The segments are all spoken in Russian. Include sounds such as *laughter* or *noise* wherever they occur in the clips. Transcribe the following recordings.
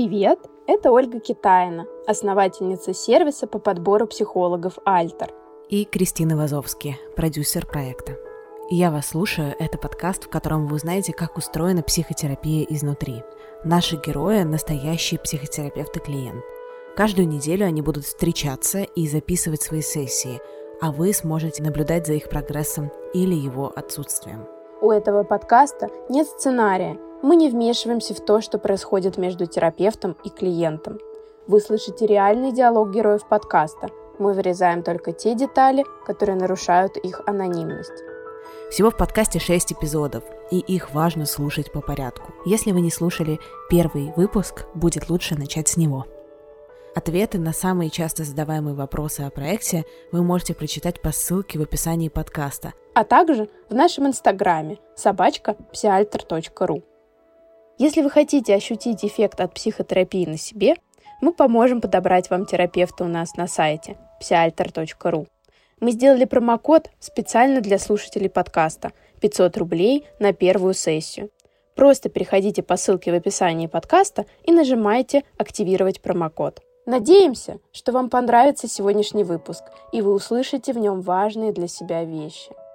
Привет! Это Ольга Китаина, основательница сервиса по подбору психологов «Альтер». И Кристина Вазовски, продюсер проекта. Я вас слушаю, это подкаст, в котором вы узнаете, как устроена психотерапия изнутри. Наши герои – настоящие психотерапевт и клиент. Каждую неделю они будут встречаться и записывать свои сессии, а вы сможете наблюдать за их прогрессом или его отсутствием. У этого подкаста нет сценария – мы не вмешиваемся в то, что происходит между терапевтом и клиентом. Вы слышите реальный диалог героев подкаста. Мы вырезаем только те детали, которые нарушают их анонимность. Всего в подкасте 6 эпизодов, и их важно слушать по порядку. Если вы не слушали первый выпуск, будет лучше начать с него. Ответы на самые часто задаваемые вопросы о проекте вы можете прочитать по ссылке в описании подкаста, а также в нашем инстаграме собачка псиальтер.ру. Если вы хотите ощутить эффект от психотерапии на себе, мы поможем подобрать вам терапевта у нас на сайте psialter.ru. Мы сделали промокод специально для слушателей подкаста 500 рублей на первую сессию. Просто переходите по ссылке в описании подкаста и нажимайте «Активировать промокод». Надеемся, что вам понравится сегодняшний выпуск, и вы услышите в нем важные для себя вещи –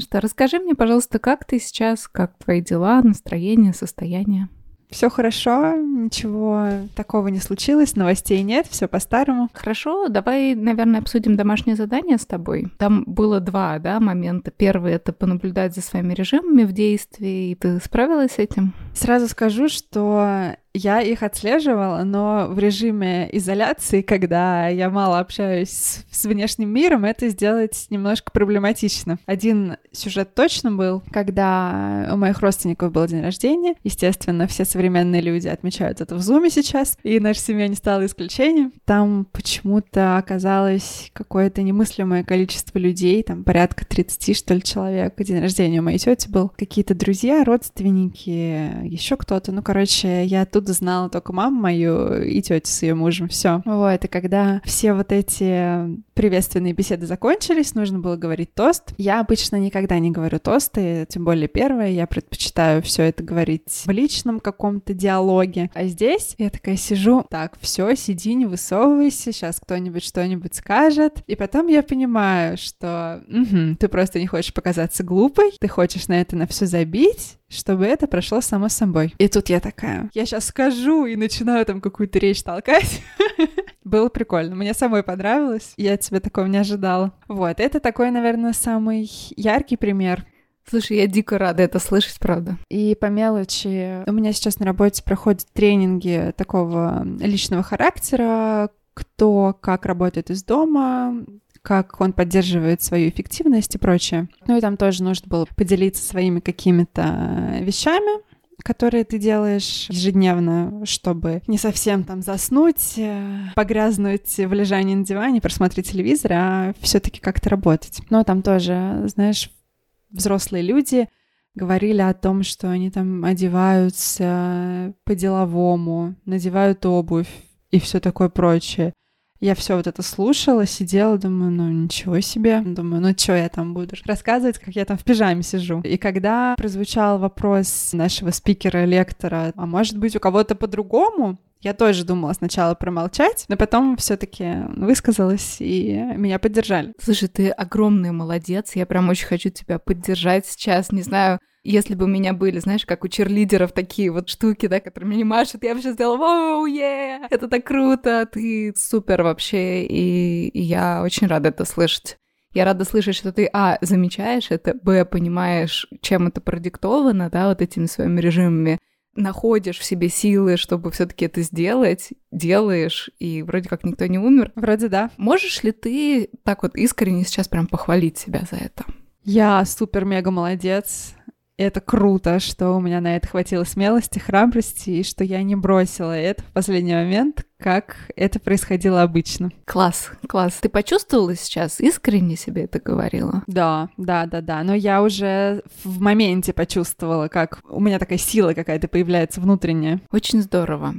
Ну что, расскажи мне, пожалуйста, как ты сейчас, как твои дела, настроение, состояние? Все хорошо, ничего такого не случилось, новостей нет, все по-старому. Хорошо, давай, наверное, обсудим домашнее задание с тобой. Там было два, да, момента. Первый — это понаблюдать за своими режимами в действии, и ты справилась с этим? Сразу скажу, что я их отслеживала, но в режиме изоляции, когда я мало общаюсь с внешним миром, это сделать немножко проблематично. Один сюжет точно был, когда у моих родственников был день рождения. Естественно, все современные люди отмечают это в зуме сейчас, и наша семья не стала исключением. Там почему-то оказалось какое-то немыслимое количество людей, там порядка 30, что ли, человек. День рождения у моей тети был. Какие-то друзья, родственники, еще кто-то. Ну, короче, я тут оттуда знала только маму мою и тетю с ее мужем. Все. Вот, и когда все вот эти приветственные беседы закончились, нужно было говорить тост. Я обычно никогда не говорю тосты, тем более первое. Я предпочитаю все это говорить в личном каком-то диалоге. А здесь я такая сижу, так, все, сиди, не высовывайся, сейчас кто-нибудь что-нибудь скажет. И потом я понимаю, что угу, ты просто не хочешь показаться глупой, ты хочешь на это на все забить, чтобы это прошло само собой. И тут я такая, я сейчас скажу и начинаю там какую-то речь толкать. *laughs* Было прикольно. Мне самой понравилось. Я от тебя такого не ожидала. Вот, это такой, наверное, самый яркий пример. Слушай, я дико рада это слышать, правда. И по мелочи, у меня сейчас на работе проходят тренинги такого личного характера, кто как работает из дома, как он поддерживает свою эффективность и прочее. Ну и там тоже нужно было поделиться своими какими-то вещами, которые ты делаешь ежедневно, чтобы не совсем там заснуть, э, погрязнуть в лежании на диване, просмотреть телевизор, а все-таки как-то работать. Но там тоже, знаешь, взрослые люди говорили о том, что они там одеваются по-деловому, надевают обувь и все такое прочее. Я все вот это слушала, сидела, думаю, ну ничего себе. Думаю, ну что я там буду рассказывать, как я там в пижаме сижу. И когда прозвучал вопрос нашего спикера-лектора, а может быть у кого-то по-другому, я тоже думала сначала промолчать, но потом все-таки высказалась и меня поддержали. Слушай, ты огромный молодец. Я прям очень хочу тебя поддержать сейчас. Не знаю, если бы у меня были, знаешь, как у черлидеров такие вот штуки, да, которые меня машут, я бы сейчас сделала, вау, е, это так круто, ты супер вообще, и, и я очень рада это слышать. Я рада слышать, что ты, а, замечаешь это, б, понимаешь, чем это продиктовано, да, вот этими своими режимами, находишь в себе силы, чтобы все-таки это сделать, делаешь, и вроде как никто не умер. Вроде да. Можешь ли ты так вот искренне сейчас прям похвалить себя за это? Я супер-мега молодец это круто, что у меня на это хватило смелости, храбрости, и что я не бросила это в последний момент, как это происходило обычно. Класс, класс. Ты почувствовала сейчас? Искренне себе это говорила? Да, да, да, да. Но я уже в моменте почувствовала, как у меня такая сила какая-то появляется внутренняя. Очень здорово.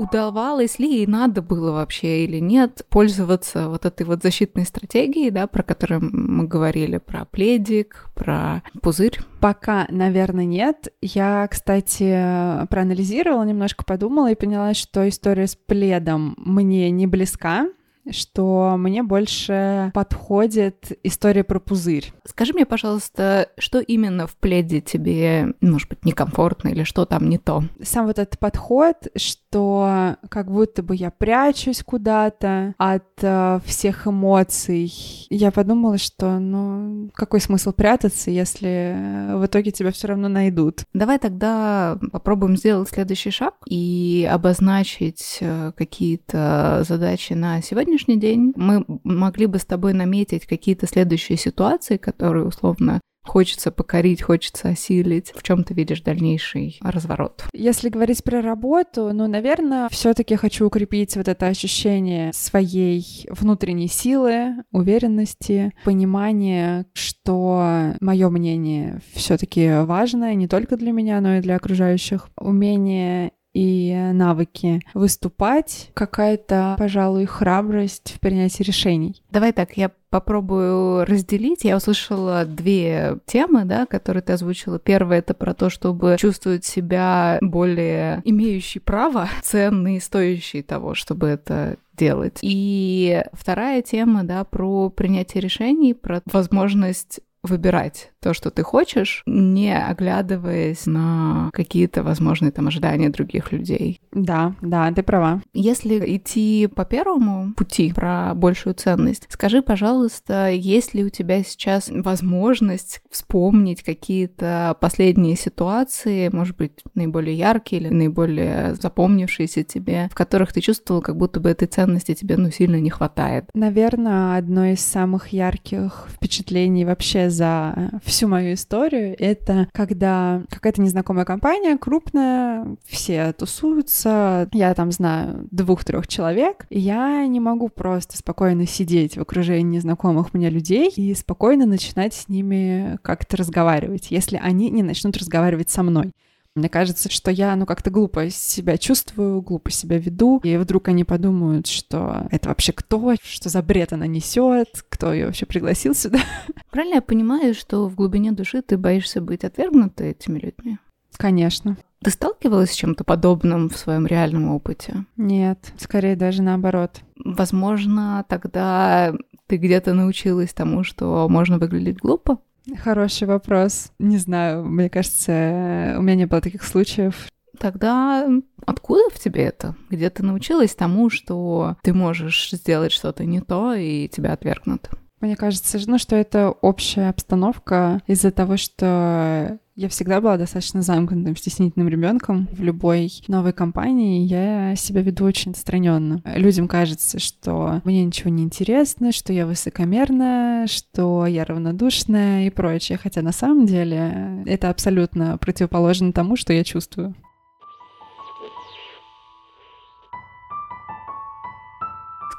Удавалось ли и надо было вообще или нет пользоваться вот этой вот защитной стратегией, да, про которую мы говорили, про пледик, про пузырь? Пока, наверное, нет. Я, кстати, проанализировала, немножко подумала и поняла, что история с пледом мне не близка что мне больше подходит история про пузырь. Скажи мне, пожалуйста, что именно в пледе тебе, может быть, некомфортно или что там не то? Сам вот этот подход, что как будто бы я прячусь куда-то от э, всех эмоций. Я подумала, что, ну, какой смысл прятаться, если в итоге тебя все равно найдут? Давай тогда попробуем сделать следующий шаг и обозначить э, какие-то задачи на сегодня сегодняшний день мы могли бы с тобой наметить какие-то следующие ситуации, которые условно хочется покорить, хочется осилить. В чем ты видишь дальнейший разворот? Если говорить про работу, ну, наверное, все-таки хочу укрепить вот это ощущение своей внутренней силы, уверенности, понимания, что мое мнение все-таки важно не только для меня, но и для окружающих. Умение и навыки выступать, какая-то, пожалуй, храбрость в принятии решений. Давай так, я попробую разделить. Я услышала две темы, да, которые ты озвучила. Первая — это про то, чтобы чувствовать себя более имеющий право, *laughs* ценный, стоящий того, чтобы это делать. И вторая тема, да, про принятие решений, про возможность выбирать то, что ты хочешь, не оглядываясь на какие-то возможные там ожидания других людей. Да, да, ты права. Если идти по первому пути про большую ценность, скажи, пожалуйста, есть ли у тебя сейчас возможность вспомнить какие-то последние ситуации, может быть, наиболее яркие или наиболее запомнившиеся тебе, в которых ты чувствовал, как будто бы этой ценности тебе ну сильно не хватает? Наверное, одно из самых ярких впечатлений вообще за всю мою историю, это когда какая-то незнакомая компания, крупная, все тусуются, я там знаю двух-трех человек, и я не могу просто спокойно сидеть в окружении незнакомых мне людей и спокойно начинать с ними как-то разговаривать, если они не начнут разговаривать со мной. Мне кажется, что я, ну, как-то глупо себя чувствую, глупо себя веду, и вдруг они подумают, что это вообще кто, что за бред она несет, кто ее вообще пригласил сюда. *laughs* Правильно я понимаю, что в глубине души ты боишься быть отвергнутой этими людьми? Конечно. Ты сталкивалась с чем-то подобным в своем реальном опыте? Нет, скорее даже наоборот. Возможно, тогда ты где-то научилась тому, что можно выглядеть глупо? Хороший вопрос. Не знаю, мне кажется, у меня не было таких случаев. Тогда откуда в тебе это? Где ты научилась тому, что ты можешь сделать что-то не то, и тебя отвергнут? Мне кажется, ну, что это общая обстановка из-за того, что я всегда была достаточно замкнутым, стеснительным ребенком. В любой новой компании я себя веду очень отстраненно. Людям кажется, что мне ничего не интересно, что я высокомерная, что я равнодушная и прочее. Хотя на самом деле это абсолютно противоположно тому, что я чувствую.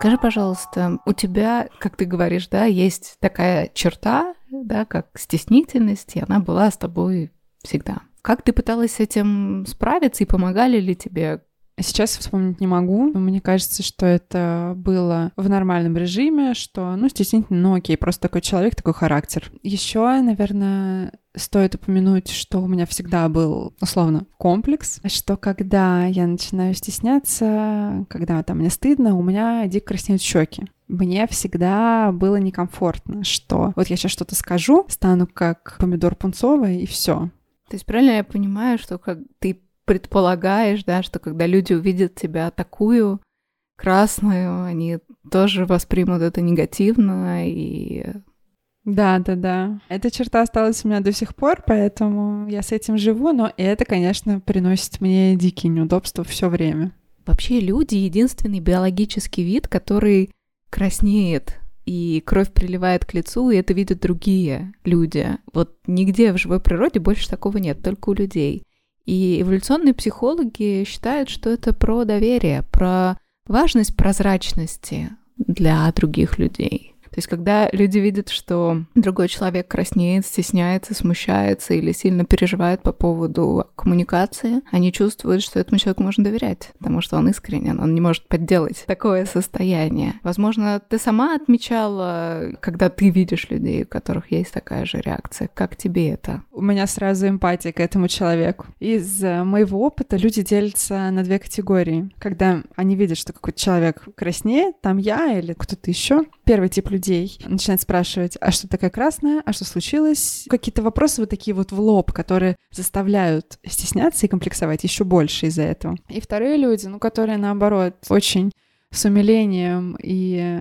Скажи, пожалуйста, у тебя, как ты говоришь, да, есть такая черта, да, как стеснительность, и она была с тобой всегда. Как ты пыталась с этим справиться и помогали ли тебе Сейчас вспомнить не могу. Мне кажется, что это было в нормальном режиме, что, ну, стеснительно, ну, окей, просто такой человек, такой характер. Еще, наверное, стоит упомянуть, что у меня всегда был, условно, комплекс, что когда я начинаю стесняться, когда там мне стыдно, у меня дико краснеют щеки мне всегда было некомфортно, что вот я сейчас что-то скажу, стану как помидор пунцовый, и все. То есть правильно я понимаю, что как ты предполагаешь, да, что когда люди увидят тебя такую красную, они тоже воспримут это негативно и да, да, да. Эта черта осталась у меня до сих пор, поэтому я с этим живу, но это, конечно, приносит мне дикие неудобства все время. Вообще люди единственный биологический вид, который краснеет и кровь приливает к лицу, и это видят другие люди. Вот нигде в живой природе больше такого нет, только у людей. И эволюционные психологи считают, что это про доверие, про важность прозрачности для других людей. То есть, когда люди видят, что другой человек краснеет, стесняется, смущается или сильно переживает по поводу коммуникации, они чувствуют, что этому человеку можно доверять, потому что он искренен, он не может подделать такое состояние. Возможно, ты сама отмечала, когда ты видишь людей, у которых есть такая же реакция. Как тебе это? У меня сразу эмпатия к этому человеку. Из э, моего опыта люди делятся на две категории. Когда они видят, что какой-то человек краснеет, там я или кто-то еще, первый тип людей начинает спрашивать, а что такая красная, а что случилось? Какие-то вопросы вот такие вот в лоб, которые заставляют стесняться и комплексовать еще больше из-за этого. И вторые люди, ну, которые наоборот очень с умилением и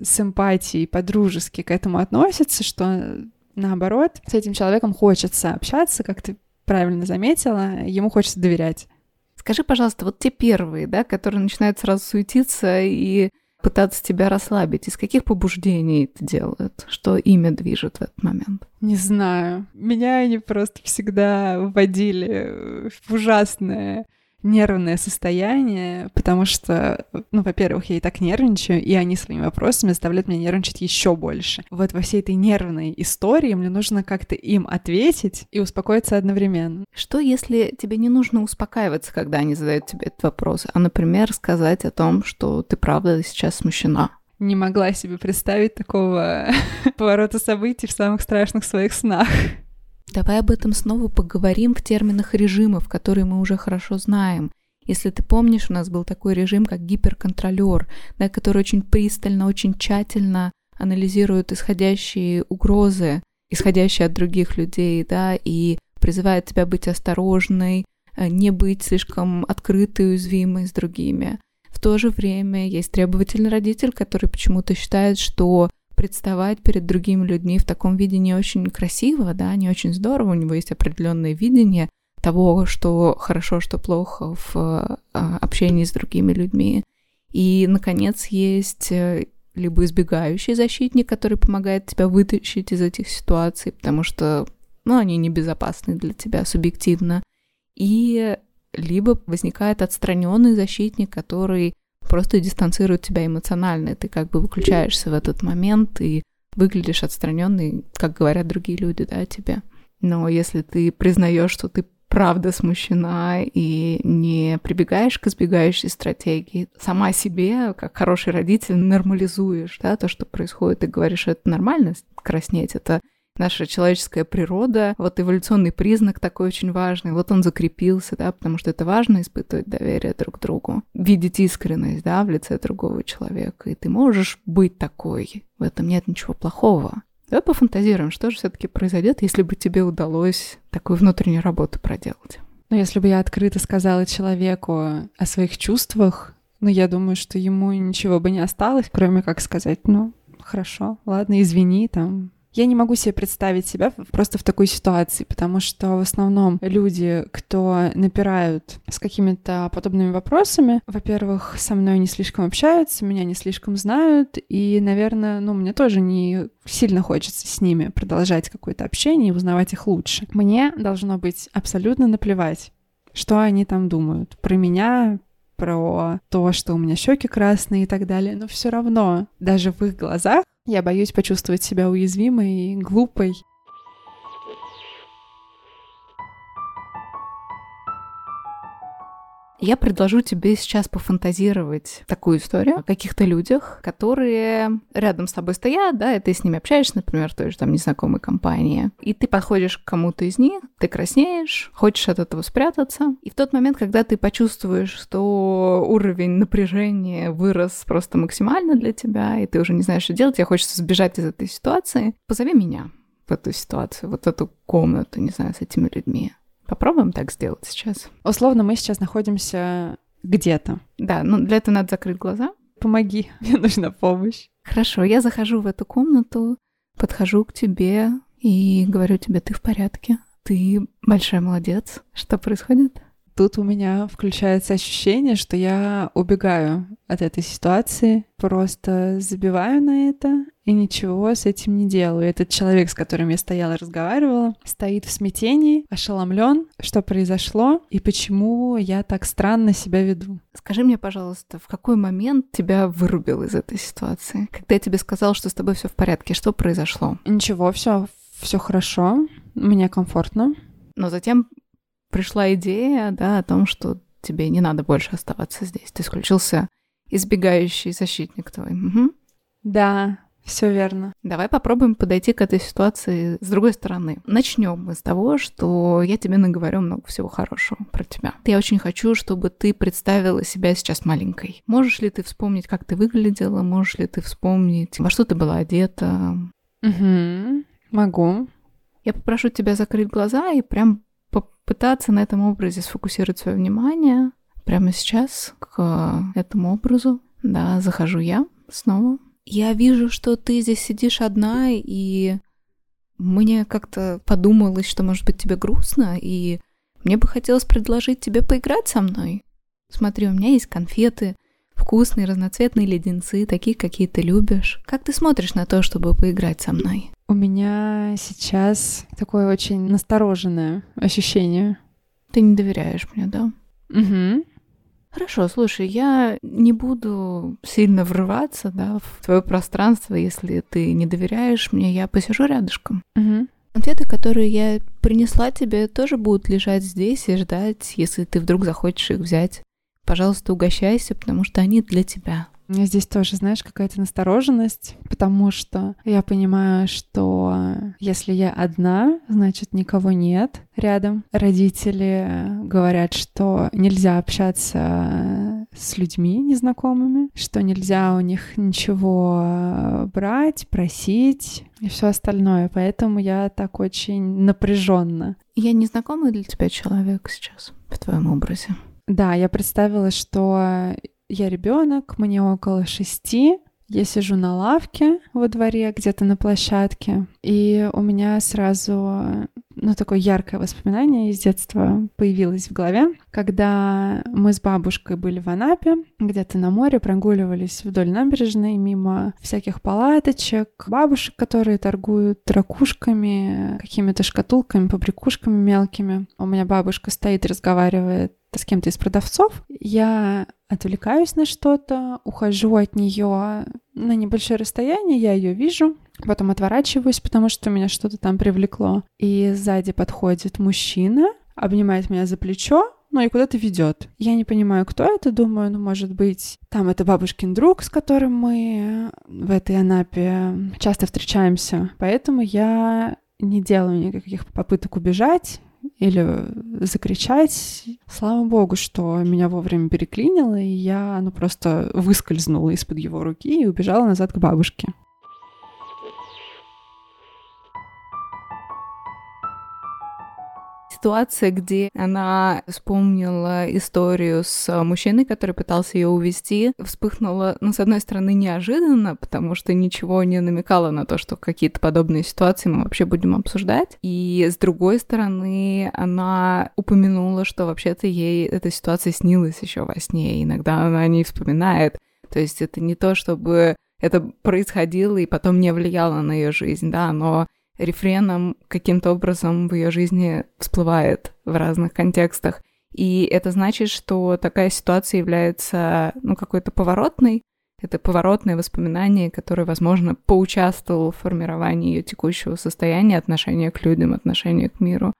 с эмпатией по-дружески к этому относятся, что наоборот, с этим человеком хочется общаться, как ты правильно заметила, ему хочется доверять. Скажи, пожалуйста, вот те первые, да, которые начинают сразу суетиться и пытаться тебя расслабить? Из каких побуждений это делают? Что имя движет в этот момент? Не знаю. Меня они просто всегда вводили в ужасное нервное состояние, потому что, ну, во-первых, я и так нервничаю, и они своими вопросами заставляют меня нервничать еще больше. Вот во всей этой нервной истории мне нужно как-то им ответить и успокоиться одновременно. Что, если тебе не нужно успокаиваться, когда они задают тебе этот вопрос, а, например, сказать о том, что ты правда сейчас смущена? Не могла себе представить такого *laughs* поворота событий в самых страшных своих снах. Давай об этом снова поговорим в терминах режимов, которые мы уже хорошо знаем. Если ты помнишь, у нас был такой режим, как гиперконтролер, да, который очень пристально, очень тщательно анализирует исходящие угрозы, исходящие от других людей, да, и призывает тебя быть осторожной, э, не быть слишком открытой и уязвимой с другими. В то же время есть требовательный родитель, который почему-то считает, что представать перед другими людьми в таком виде не очень красиво, да, не очень здорово, у него есть определенное видение того, что хорошо, что плохо в а, общении с другими людьми. И, наконец, есть э, либо избегающий защитник, который помогает тебя вытащить из этих ситуаций, потому что, ну, они небезопасны для тебя субъективно. И либо возникает отстраненный защитник, который просто дистанцирует тебя эмоционально. Ты как бы выключаешься в этот момент и выглядишь отстраненный, как говорят другие люди, да, тебе. Но если ты признаешь, что ты правда смущена и не прибегаешь к избегающей стратегии, сама себе, как хороший родитель, нормализуешь, да, то, что происходит, и говоришь, что это нормально, краснеть, это наша человеческая природа, вот эволюционный признак такой очень важный, вот он закрепился, да, потому что это важно испытывать доверие друг к другу, видеть искренность, да, в лице другого человека, и ты можешь быть такой, в этом нет ничего плохого. Давай пофантазируем, что же все-таки произойдет, если бы тебе удалось такую внутреннюю работу проделать. Ну, если бы я открыто сказала человеку о своих чувствах, ну, я думаю, что ему ничего бы не осталось, кроме как сказать, ну, хорошо, ладно, извини, там, я не могу себе представить себя просто в такой ситуации, потому что в основном люди, кто напирают с какими-то подобными вопросами, во-первых, со мной не слишком общаются, меня не слишком знают, и, наверное, ну, мне тоже не сильно хочется с ними продолжать какое-то общение и узнавать их лучше. Мне должно быть абсолютно наплевать, что они там думают про меня, про то, что у меня щеки красные и так далее, но все равно даже в их глазах я боюсь почувствовать себя уязвимой и глупой. Я предложу тебе сейчас пофантазировать такую историю о каких-то людях, которые рядом с тобой стоят, да, и ты с ними общаешься, например, в той же там незнакомой компании, и ты подходишь к кому-то из них, ты краснеешь, хочешь от этого спрятаться, и в тот момент, когда ты почувствуешь, что уровень напряжения вырос просто максимально для тебя, и ты уже не знаешь, что делать, тебе хочется сбежать из этой ситуации, позови меня в эту ситуацию, вот эту комнату, не знаю, с этими людьми. Попробуем так сделать сейчас. Условно, мы сейчас находимся где-то. Да, ну для этого надо закрыть глаза. Помоги, *laughs* мне нужна помощь. Хорошо, я захожу в эту комнату, подхожу к тебе и говорю тебе, ты в порядке, ты большая молодец. Что происходит? Тут у меня включается ощущение, что я убегаю от этой ситуации, просто забиваю на это и ничего с этим не делаю. Этот человек, с которым я стояла и разговаривала, стоит в смятении, ошеломлен, что произошло и почему я так странно себя веду. Скажи мне, пожалуйста, в какой момент тебя вырубил из этой ситуации? Когда я тебе сказал, что с тобой все в порядке, что произошло? Ничего, все, все хорошо, мне комфортно. Но затем пришла идея, да, о том, что тебе не надо больше оставаться здесь. Ты исключился избегающий защитник твой. Угу. Да, все верно. Давай попробуем подойти к этой ситуации с другой стороны. Начнем мы с того, что я тебе наговорю много всего хорошего про тебя. Я очень хочу, чтобы ты представила себя сейчас маленькой. Можешь ли ты вспомнить, как ты выглядела? Можешь ли ты вспомнить, во что ты была одета? Угу, могу. Я попрошу тебя закрыть глаза и прям попытаться на этом образе сфокусировать свое внимание. Прямо сейчас к этому образу, да, захожу я снова. Я вижу, что ты здесь сидишь одна, и мне как-то подумалось, что, может быть, тебе грустно, и мне бы хотелось предложить тебе поиграть со мной. Смотри, у меня есть конфеты, вкусные разноцветные леденцы, такие, какие ты любишь. Как ты смотришь на то, чтобы поиграть со мной? У меня сейчас такое очень настороженное ощущение. Ты не доверяешь мне, да? Угу. Хорошо, слушай, я не буду сильно врываться, да, в твое пространство, если ты не доверяешь мне, я посижу рядышком. Угу. Конфеты, которые я принесла тебе, тоже будут лежать здесь и ждать, если ты вдруг захочешь их взять. Пожалуйста, угощайся, потому что они для тебя. У меня здесь тоже, знаешь, какая-то настороженность, потому что я понимаю, что если я одна, значит никого нет рядом. Родители говорят, что нельзя общаться с людьми незнакомыми, что нельзя у них ничего брать, просить и все остальное. Поэтому я так очень напряженно. Я незнакомый для тебя человек сейчас в твоем образе. Да, я представила, что я ребенок, мне около шести, я сижу на лавке во дворе, где-то на площадке, и у меня сразу, ну, такое яркое воспоминание из детства появилось в голове, когда мы с бабушкой были в Анапе, где-то на море, прогуливались вдоль набережной, мимо всяких палаточек, бабушек, которые торгуют ракушками, какими-то шкатулками, побрякушками мелкими. У меня бабушка стоит, разговаривает с кем-то из продавцов, я отвлекаюсь на что-то, ухожу от нее на небольшое расстояние, я ее вижу, потом отворачиваюсь, потому что меня что-то там привлекло. И сзади подходит мужчина, обнимает меня за плечо, ну и куда-то ведет. Я не понимаю, кто это, думаю, ну, может быть, там это бабушкин друг, с которым мы в этой Анапе часто встречаемся. Поэтому я не делаю никаких попыток убежать, или закричать. Слава богу, что меня вовремя переклинило, и я ну, просто выскользнула из-под его руки и убежала назад к бабушке. Ситуация, где она вспомнила историю с мужчиной, который пытался ее увести, вспыхнула, ну, с одной стороны, неожиданно, потому что ничего не намекало на то, что какие-то подобные ситуации мы вообще будем обсуждать. И с другой стороны, она упомянула, что вообще-то ей эта ситуация снилась еще во сне, и иногда она не вспоминает. То есть это не то, чтобы это происходило и потом не влияло на ее жизнь, да, но рефреном каким-то образом в ее жизни всплывает в разных контекстах. И это значит, что такая ситуация является ну, какой-то поворотной. Это поворотное воспоминание, которое, возможно, поучаствовало в формировании ее текущего состояния, отношения к людям, отношения к миру.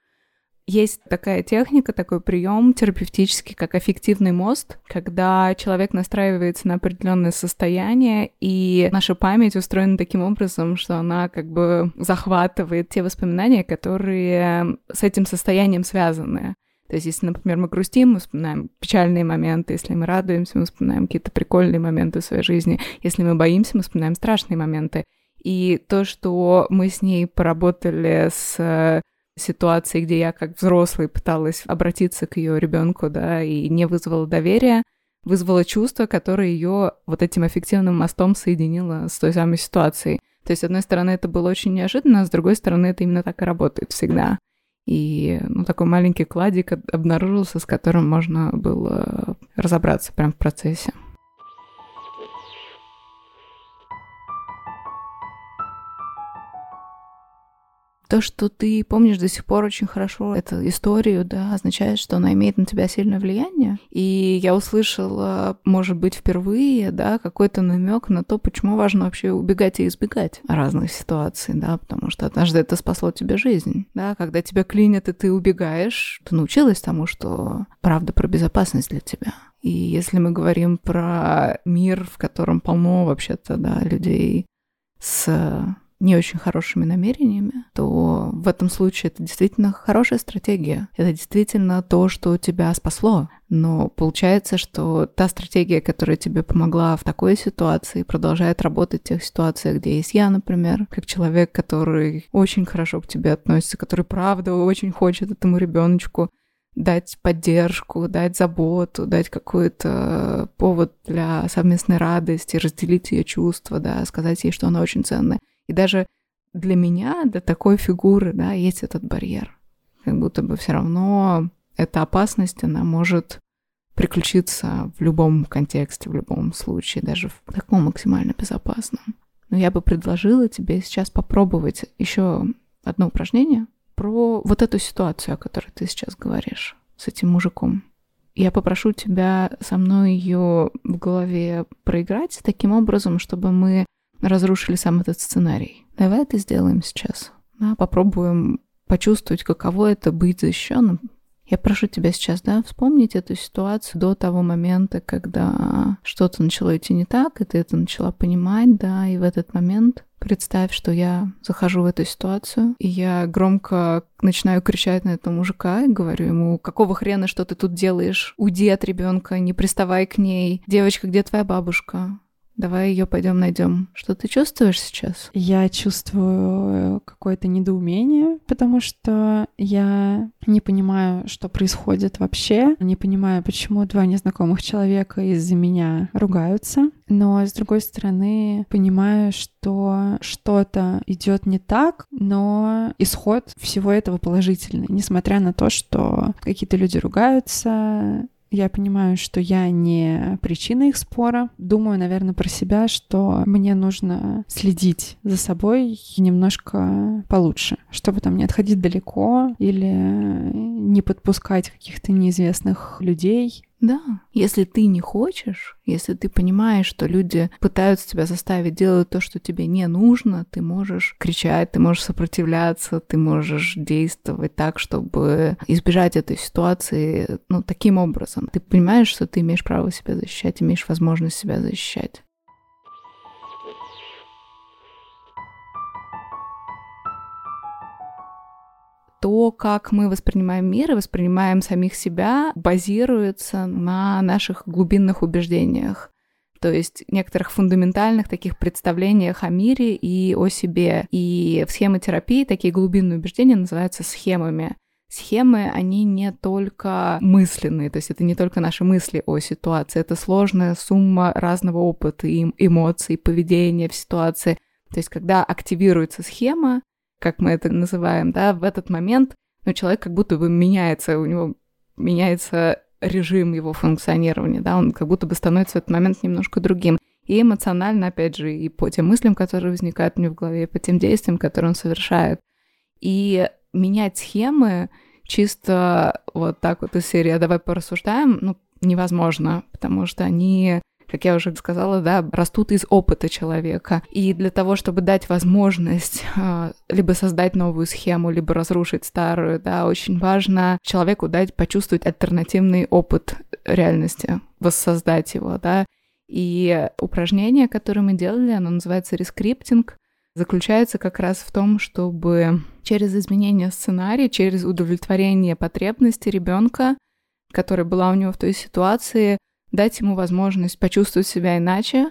Есть такая техника, такой прием терапевтический, как аффективный мост, когда человек настраивается на определенное состояние, и наша память устроена таким образом, что она как бы захватывает те воспоминания, которые с этим состоянием связаны. То есть, если, например, мы грустим, мы вспоминаем печальные моменты, если мы радуемся, мы вспоминаем какие-то прикольные моменты в своей жизни, если мы боимся, мы вспоминаем страшные моменты. И то, что мы с ней поработали с ситуации, где я как взрослый пыталась обратиться к ее ребенку, да, и не вызвала доверия, вызвало чувство, которое ее вот этим эффективным мостом соединило с той самой ситуацией. То есть, с одной стороны, это было очень неожиданно, а с другой стороны, это именно так и работает всегда. И ну, такой маленький кладик обнаружился, с которым можно было разобраться прямо в процессе. То, что ты помнишь до сих пор очень хорошо эту историю, да, означает, что она имеет на тебя сильное влияние. И я услышала, может быть, впервые, да, какой-то намек на то, почему важно вообще убегать и избегать разных ситуаций, да, потому что однажды это спасло тебе жизнь, да, когда тебя клинят и ты убегаешь, ты научилась тому, что правда про безопасность для тебя. И если мы говорим про мир, в котором полно вообще-то, да, людей с не очень хорошими намерениями, то в этом случае это действительно хорошая стратегия. Это действительно то, что тебя спасло. Но получается, что та стратегия, которая тебе помогла в такой ситуации, продолжает работать в тех ситуациях, где есть я, например, как человек, который очень хорошо к тебе относится, который правда очень хочет этому ребеночку дать поддержку, дать заботу, дать какой-то повод для совместной радости, разделить ее чувства, да, сказать ей, что она очень ценная. И даже для меня, для такой фигуры, да, есть этот барьер. Как будто бы все равно эта опасность, она может приключиться в любом контексте, в любом случае, даже в таком максимально безопасном. Но я бы предложила тебе сейчас попробовать еще одно упражнение про вот эту ситуацию, о которой ты сейчас говоришь с этим мужиком. Я попрошу тебя со мной ее в голове проиграть таким образом, чтобы мы разрушили сам этот сценарий. Давай это сделаем сейчас. Да, попробуем почувствовать, каково это быть защищенным. Я прошу тебя сейчас, да, вспомнить эту ситуацию до того момента, когда что-то начало идти не так, и ты это начала понимать, да, и в этот момент представь, что я захожу в эту ситуацию, и я громко начинаю кричать на этого мужика и говорю ему, какого хрена, что ты тут делаешь? Уйди от ребенка, не приставай к ней. Девочка, где твоя бабушка? Давай ее пойдем найдем. Что ты чувствуешь сейчас? Я чувствую какое-то недоумение, потому что я не понимаю, что происходит вообще. Не понимаю, почему два незнакомых человека из-за меня ругаются. Но с другой стороны, понимаю, что что-то идет не так, но исход всего этого положительный, несмотря на то, что какие-то люди ругаются, я понимаю, что я не причина их спора. Думаю, наверное, про себя, что мне нужно следить за собой немножко получше, чтобы там не отходить далеко или не подпускать каких-то неизвестных людей да, если ты не хочешь, если ты понимаешь, что люди пытаются тебя заставить делать то, что тебе не нужно, ты можешь кричать, ты можешь сопротивляться, ты можешь действовать так, чтобы избежать этой ситуации, ну, таким образом. Ты понимаешь, что ты имеешь право себя защищать, имеешь возможность себя защищать. То, как мы воспринимаем мир и воспринимаем самих себя, базируется на наших глубинных убеждениях. То есть некоторых фундаментальных таких представлениях о мире и о себе. И в схемотерапии такие глубинные убеждения называются схемами. Схемы, они не только мысленные, то есть это не только наши мысли о ситуации, это сложная сумма разного опыта, и эмоций, поведения в ситуации. То есть когда активируется схема, как мы это называем, да, в этот момент ну, человек как будто бы меняется, у него меняется режим его функционирования, да, он как будто бы становится в этот момент немножко другим. И эмоционально, опять же, и по тем мыслям, которые возникают у него в голове, и по тем действиям, которые он совершает. И менять схемы чисто вот так вот из серии «А давай порассуждаем», ну, невозможно, потому что они как я уже сказала, да, растут из опыта человека. И для того, чтобы дать возможность э, либо создать новую схему, либо разрушить старую, да, очень важно человеку дать почувствовать альтернативный опыт реальности, воссоздать его, да. И упражнение, которое мы делали, оно называется рескриптинг, заключается как раз в том, чтобы через изменение сценария, через удовлетворение потребности ребенка, которая была у него в той ситуации, дать ему возможность почувствовать себя иначе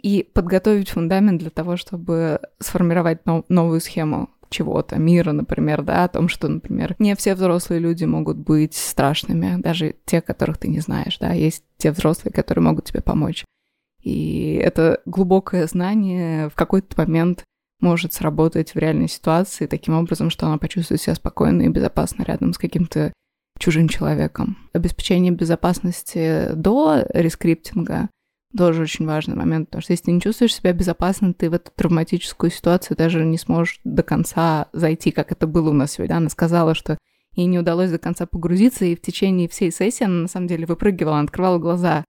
и подготовить фундамент для того, чтобы сформировать нов- новую схему чего-то, мира, например, да, о том, что, например, не все взрослые люди могут быть страшными, даже те, которых ты не знаешь, да, есть те взрослые, которые могут тебе помочь. И это глубокое знание в какой-то момент может сработать в реальной ситуации таким образом, что она почувствует себя спокойно и безопасно рядом с каким-то чужим человеком. Обеспечение безопасности до рескриптинга тоже очень важный момент, потому что если ты не чувствуешь себя безопасно, ты в эту травматическую ситуацию даже не сможешь до конца зайти, как это было у нас сегодня. Она сказала, что ей не удалось до конца погрузиться, и в течение всей сессии она на самом деле выпрыгивала, она открывала глаза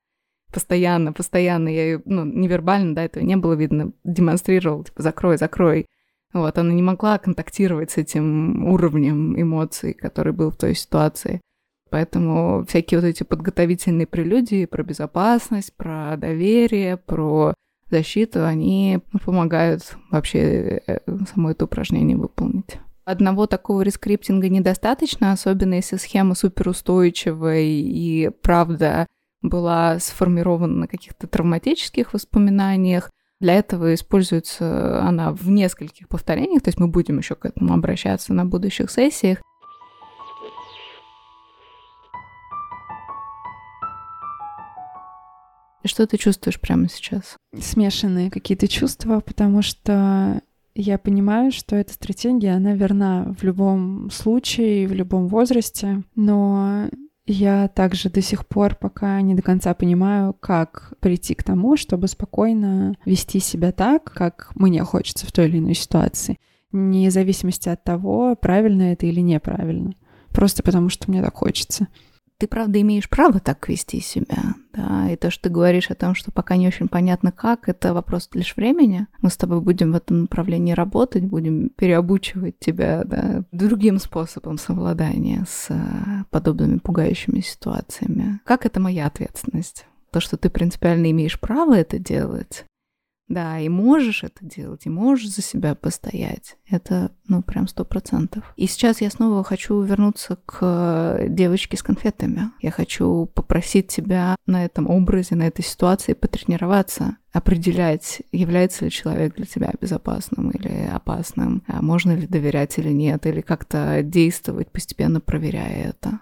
постоянно, постоянно. Я ее, ну, невербально, да, этого не было видно, демонстрировал, типа, закрой, закрой. Вот, она не могла контактировать с этим уровнем эмоций, который был в той ситуации. Поэтому всякие вот эти подготовительные прелюдии про безопасность, про доверие, про защиту, они помогают вообще э, само это упражнение выполнить. Одного такого рескриптинга недостаточно, особенно если схема суперустойчивая и правда была сформирована на каких-то травматических воспоминаниях. Для этого используется она в нескольких повторениях, то есть мы будем еще к этому обращаться на будущих сессиях. Что ты чувствуешь прямо сейчас? Смешанные какие-то чувства, потому что я понимаю, что эта стратегия, она верна в любом случае, в любом возрасте, но я также до сих пор пока не до конца понимаю, как прийти к тому, чтобы спокойно вести себя так, как мне хочется в той или иной ситуации, вне зависимости от того, правильно это или неправильно. Просто потому, что мне так хочется ты, правда, имеешь право так вести себя, да, и то, что ты говоришь о том, что пока не очень понятно как, это вопрос лишь времени. Мы с тобой будем в этом направлении работать, будем переобучивать тебя, да, другим способом совладания с э, подобными пугающими ситуациями. Как это моя ответственность? То, что ты принципиально имеешь право это делать, да, и можешь это делать, и можешь за себя постоять. Это, ну, прям сто процентов. И сейчас я снова хочу вернуться к девочке с конфетами. Я хочу попросить тебя на этом образе, на этой ситуации потренироваться, определять, является ли человек для тебя безопасным или опасным, а можно ли доверять или нет, или как-то действовать, постепенно проверяя это.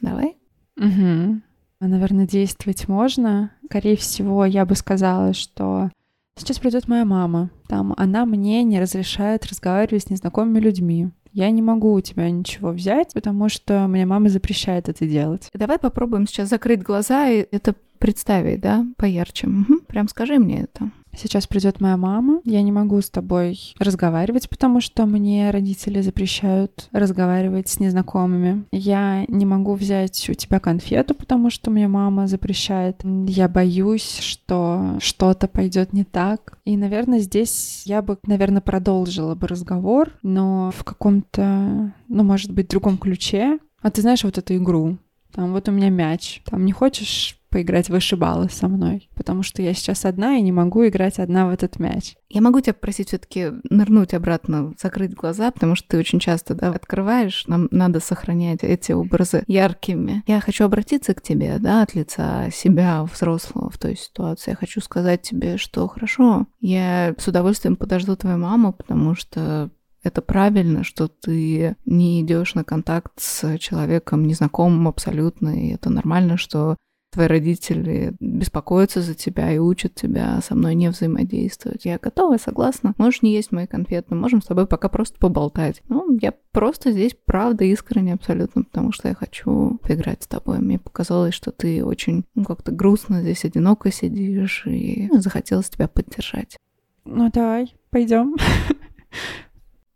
Давай? Угу. Наверное, действовать можно. Скорее всего, я бы сказала, что Сейчас придет моя мама. Там она мне не разрешает разговаривать с незнакомыми людьми. Я не могу у тебя ничего взять, потому что мне мама запрещает это делать. Давай попробуем сейчас закрыть глаза и это представить, да, поярче. Угу. Прям скажи мне это. Сейчас придет моя мама. Я не могу с тобой разговаривать, потому что мне родители запрещают разговаривать с незнакомыми. Я не могу взять у тебя конфету, потому что мне мама запрещает. Я боюсь, что что-то пойдет не так. И, наверное, здесь я бы, наверное, продолжила бы разговор, но в каком-то, ну, может быть, другом ключе. А ты знаешь вот эту игру? Там вот у меня мяч. Там не хочешь поиграть в вышибалы со мной, потому что я сейчас одна и не могу играть одна в этот мяч. Я могу тебя попросить все таки нырнуть обратно, закрыть глаза, потому что ты очень часто да, открываешь, нам надо сохранять эти образы яркими. Я хочу обратиться к тебе, да, от лица себя, взрослого в той ситуации. Я хочу сказать тебе, что хорошо, я с удовольствием подожду твою маму, потому что это правильно, что ты не идешь на контакт с человеком незнакомым абсолютно, и это нормально, что твои родители беспокоятся за тебя и учат тебя со мной не взаимодействовать. Я готова, согласна. Можешь не есть мои конфеты, можем с тобой пока просто поболтать. Ну, я просто здесь правда искренне абсолютно, потому что я хочу поиграть с тобой. Мне показалось, что ты очень ну, как-то грустно здесь одиноко сидишь, и захотелось тебя поддержать. Ну давай, пойдем.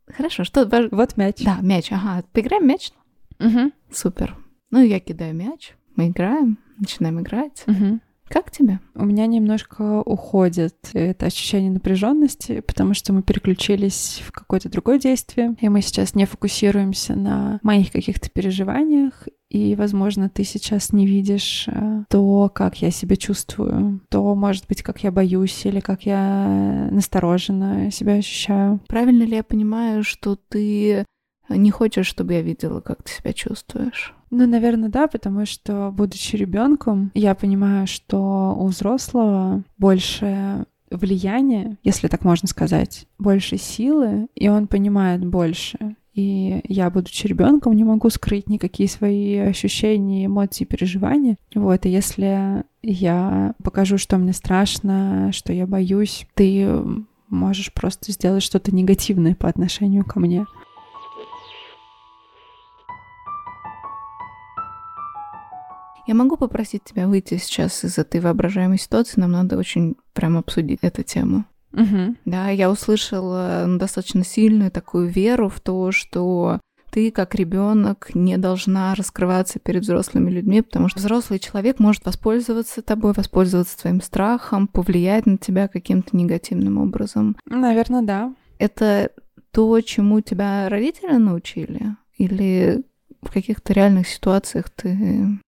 Хорошо, что... Вот мяч. Да, мяч, ага. Поиграем мяч? Угу. Супер. Ну, я кидаю мяч, мы играем начинаем играть. Угу. Как тебе? У меня немножко уходит это ощущение напряженности, потому что мы переключились в какое-то другое действие, и мы сейчас не фокусируемся на моих каких-то переживаниях, и, возможно, ты сейчас не видишь э, то, как я себя чувствую, то, может быть, как я боюсь или как я настороженно себя ощущаю. Правильно ли я понимаю, что ты не хочешь, чтобы я видела, как ты себя чувствуешь? Ну, наверное, да, потому что, будучи ребенком, я понимаю, что у взрослого больше влияния, если так можно сказать, больше силы, и он понимает больше. И я, будучи ребенком, не могу скрыть никакие свои ощущения, эмоции, переживания. Вот, и если я покажу, что мне страшно, что я боюсь, ты можешь просто сделать что-то негативное по отношению ко мне. Я могу попросить тебя выйти сейчас из этой воображаемой ситуации. Нам надо очень прям обсудить эту тему. Угу. Да, я услышала ну, достаточно сильную такую веру в то, что ты как ребенок не должна раскрываться перед взрослыми людьми, потому что взрослый человек может воспользоваться тобой, воспользоваться твоим страхом, повлиять на тебя каким-то негативным образом. Наверное, да. Это то, чему тебя родители научили? Или в каких-то реальных ситуациях ты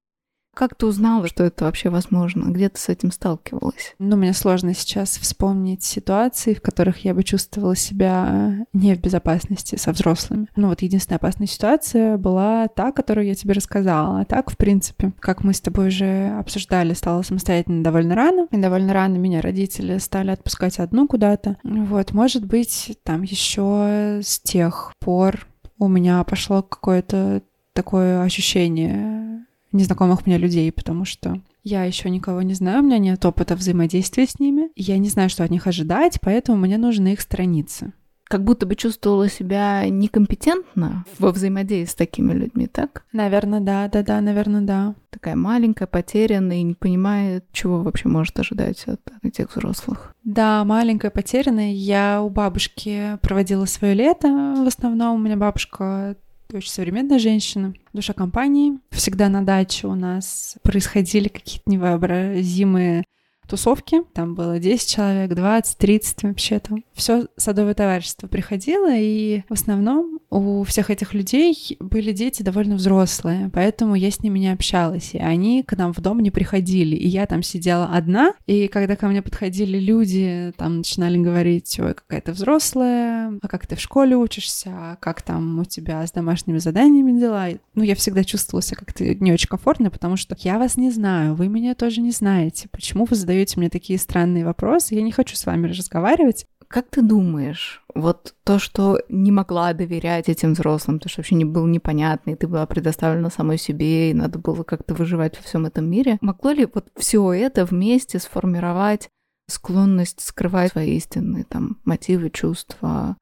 как ты узнала, что это вообще возможно? Где ты с этим сталкивалась? Ну, мне сложно сейчас вспомнить ситуации, в которых я бы чувствовала себя не в безопасности со взрослыми. Ну, вот единственная опасная ситуация была та, которую я тебе рассказала. А так, в принципе, как мы с тобой уже обсуждали, стала самостоятельно довольно рано. И довольно рано меня родители стали отпускать одну куда-то. Вот, может быть, там еще с тех пор у меня пошло какое-то такое ощущение незнакомых мне людей, потому что я еще никого не знаю, у меня нет опыта взаимодействия с ними, я не знаю, что от них ожидать, поэтому мне нужны их страницы. Как будто бы чувствовала себя некомпетентно во взаимодействии с такими людьми, так? Наверное, да, да, да, наверное, да. Такая маленькая, потерянная и не понимает, чего вообще может ожидать от этих взрослых. Да, маленькая, потерянная. Я у бабушки проводила свое лето в основном. У меня бабушка очень современная женщина, душа компании. Всегда на даче у нас происходили какие-то невообразимые тусовки. Там было 10 человек, 20, 30 вообще-то. Все садовое товарищество приходило, и в основном у всех этих людей были дети довольно взрослые, поэтому я с ними не общалась, и они к нам в дом не приходили, и я там сидела одна, и когда ко мне подходили люди, там начинали говорить, ой, какая ты взрослая, а как ты в школе учишься, а как там у тебя с домашними заданиями дела, ну, я всегда чувствовала себя как-то не очень комфортно, потому что я вас не знаю, вы меня тоже не знаете, почему вы задаете мне такие странные вопросы, я не хочу с вами разговаривать. Как ты думаешь, вот то, что не могла доверять этим взрослым, то, что вообще не было непонятно, и ты была предоставлена самой себе, и надо было как-то выживать во всем этом мире, могло ли вот все это вместе сформировать склонность скрывать свои истинные там мотивы, чувства,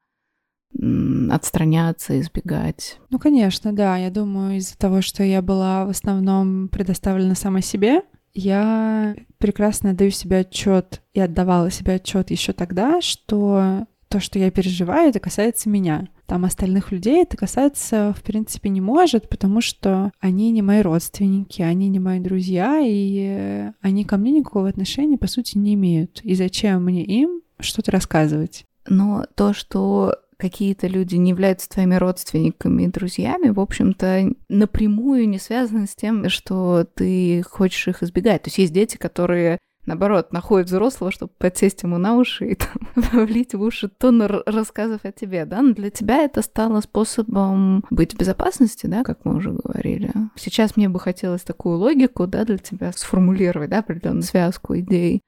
отстраняться, избегать. Ну, конечно, да. Я думаю, из-за того, что я была в основном предоставлена самой себе, я прекрасно даю себе отчет и отдавала себе отчет еще тогда, что то, что я переживаю, это касается меня. Там остальных людей это касается, в принципе, не может, потому что они не мои родственники, они не мои друзья, и они ко мне никакого отношения, по сути, не имеют. И зачем мне им что-то рассказывать? Но то, что какие-то люди не являются твоими родственниками и друзьями, в общем-то, напрямую не связаны с тем, что ты хочешь их избегать. То есть есть дети, которые наоборот, находят взрослого, чтобы подсесть ему на уши и *laughs* там, влить в уши тонну рассказов о тебе, да, но для тебя это стало способом быть в безопасности, да, как мы уже говорили. Сейчас мне бы хотелось такую логику, да, для тебя сформулировать, да, определенную связку идей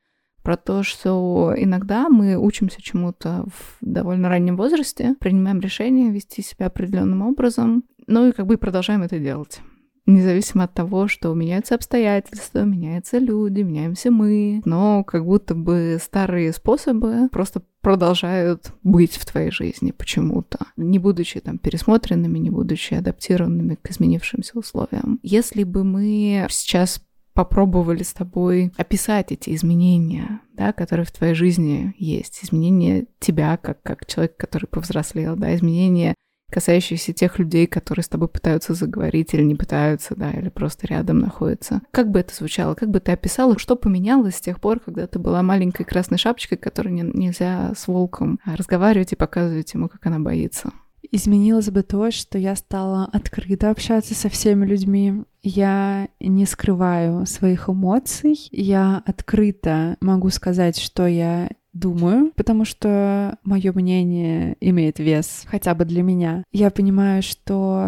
про то, что иногда мы учимся чему-то в довольно раннем возрасте, принимаем решение вести себя определенным образом, ну и как бы продолжаем это делать. Независимо от того, что меняются обстоятельства, меняются люди, меняемся мы, но как будто бы старые способы просто продолжают быть в твоей жизни почему-то, не будучи там пересмотренными, не будучи адаптированными к изменившимся условиям. Если бы мы сейчас попробовали с тобой описать эти изменения, да, которые в твоей жизни есть. Изменения тебя как, как человек, который повзрослел, да, изменения, касающиеся тех людей, которые с тобой пытаются заговорить или не пытаются, да, или просто рядом находятся. Как бы это звучало? Как бы ты описала, что поменялось с тех пор, когда ты была маленькой красной шапочкой, которой не, нельзя с волком разговаривать и показывать ему, как она боится? Изменилось бы то, что я стала открыто общаться со всеми людьми. Я не скрываю своих эмоций. Я открыто могу сказать, что я думаю, потому что мое мнение имеет вес, хотя бы для меня. Я понимаю, что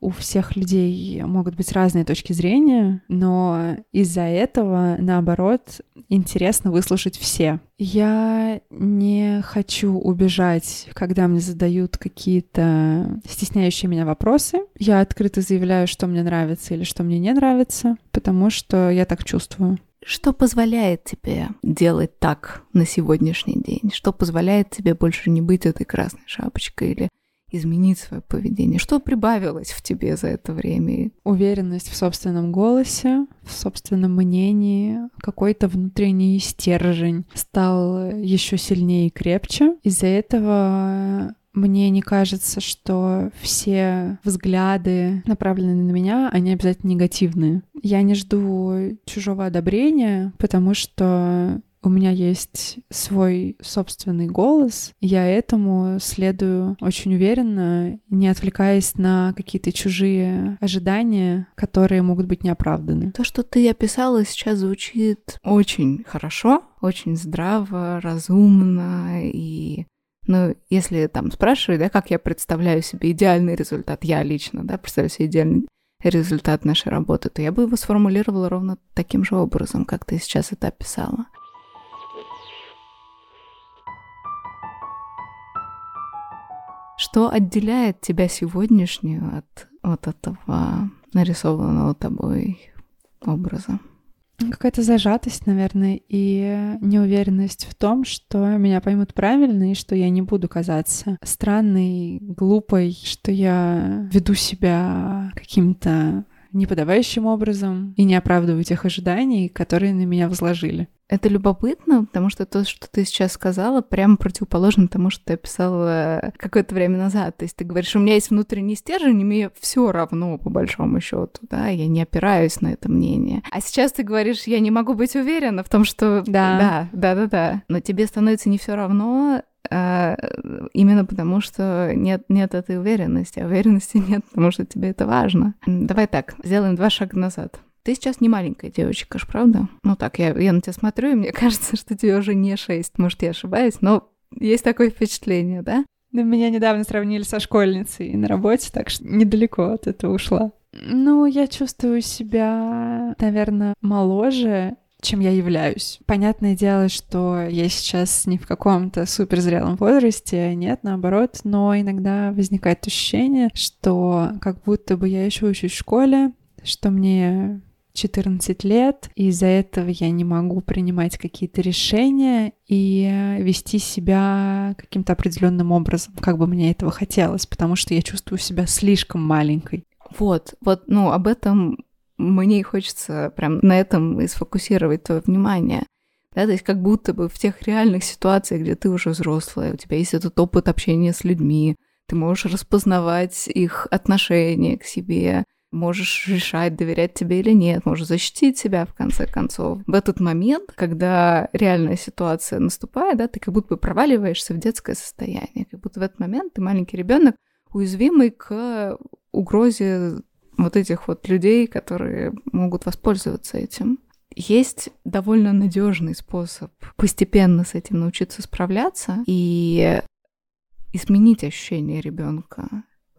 у всех людей могут быть разные точки зрения, но из-за этого, наоборот, интересно выслушать все. Я не хочу убежать, когда мне задают какие-то стесняющие меня вопросы. Я открыто заявляю, что мне нравится или что мне не нравится, потому что я так чувствую Что позволяет тебе делать так на сегодняшний день? Что позволяет тебе больше не быть этой красной шапочкой или изменить свое поведение? Что прибавилось в тебе за это время? Уверенность в собственном голосе, в собственном мнении, какой-то внутренний стержень стал еще сильнее и крепче. Из-за этого мне не кажется, что все взгляды, направленные на меня, они обязательно негативные. Я не жду чужого одобрения, потому что у меня есть свой собственный голос, я этому следую очень уверенно, не отвлекаясь на какие-то чужие ожидания, которые могут быть неоправданы. То, что ты описала, сейчас звучит очень хорошо, очень здраво, разумно и ну, если там спрашивать, да, как я представляю себе идеальный результат, я лично, да, представляю себе идеальный результат нашей работы, то я бы его сформулировала ровно таким же образом, как ты сейчас это описала. Что отделяет тебя сегодняшнюю от вот этого нарисованного тобой образа? Какая-то зажатость, наверное, и неуверенность в том, что меня поймут правильно, и что я не буду казаться странной, глупой, что я веду себя каким-то неподобающим образом и не оправдываю тех ожиданий, которые на меня возложили. Это любопытно, потому что то, что ты сейчас сказала, прямо противоположно тому, что ты описала какое-то время назад. То есть ты говоришь, у меня есть внутренний стержень, и мне все равно, по большому счету, да, я не опираюсь на это мнение. А сейчас ты говоришь, я не могу быть уверена в том, что... Да. Да, да, да, да. Но тебе становится не все равно, именно потому, что нет, нет этой уверенности, а уверенности *laughs* нет, потому что тебе это важно. Давай так, сделаем два шага назад. Ты сейчас не маленькая девочка, ж правда? Ну так, я, я на тебя смотрю, и мне *laughs* кажется, что тебе уже не шесть. Может, я ошибаюсь, но есть такое впечатление, да? Ну, меня недавно сравнили со школьницей на работе, так что недалеко от этого ушла. Ну, я чувствую себя, наверное, моложе, чем я являюсь. Понятное дело, что я сейчас не в каком-то суперзрелом возрасте, нет, наоборот, но иногда возникает ощущение, что как будто бы я еще учусь в школе, что мне 14 лет, и из-за этого я не могу принимать какие-то решения и вести себя каким-то определенным образом, как бы мне этого хотелось, потому что я чувствую себя слишком маленькой. Вот, вот, ну, об этом мне хочется прям на этом и сфокусировать твое внимание. Да, то есть как будто бы в тех реальных ситуациях, где ты уже взрослая, у тебя есть этот опыт общения с людьми, ты можешь распознавать их отношение к себе, можешь решать, доверять тебе или нет, можешь защитить себя в конце концов. В этот момент, когда реальная ситуация наступает, да, ты как будто бы проваливаешься в детское состояние, как будто в этот момент ты маленький ребенок, уязвимый к угрозе вот этих вот людей, которые могут воспользоваться этим. Есть довольно надежный способ постепенно с этим научиться справляться и изменить ощущения ребенка,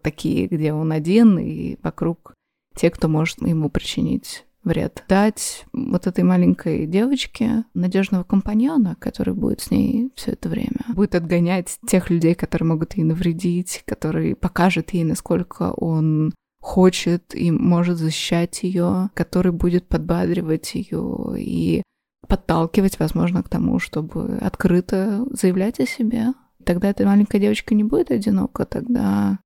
такие, где он один и вокруг те, кто может ему причинить вред. Дать вот этой маленькой девочке надежного компаньона, который будет с ней все это время. Будет отгонять тех людей, которые могут ей навредить, который покажет ей, насколько он хочет и может защищать ее, который будет подбадривать ее и подталкивать, возможно, к тому, чтобы открыто заявлять о себе. Тогда эта маленькая девочка не будет одинока, тогда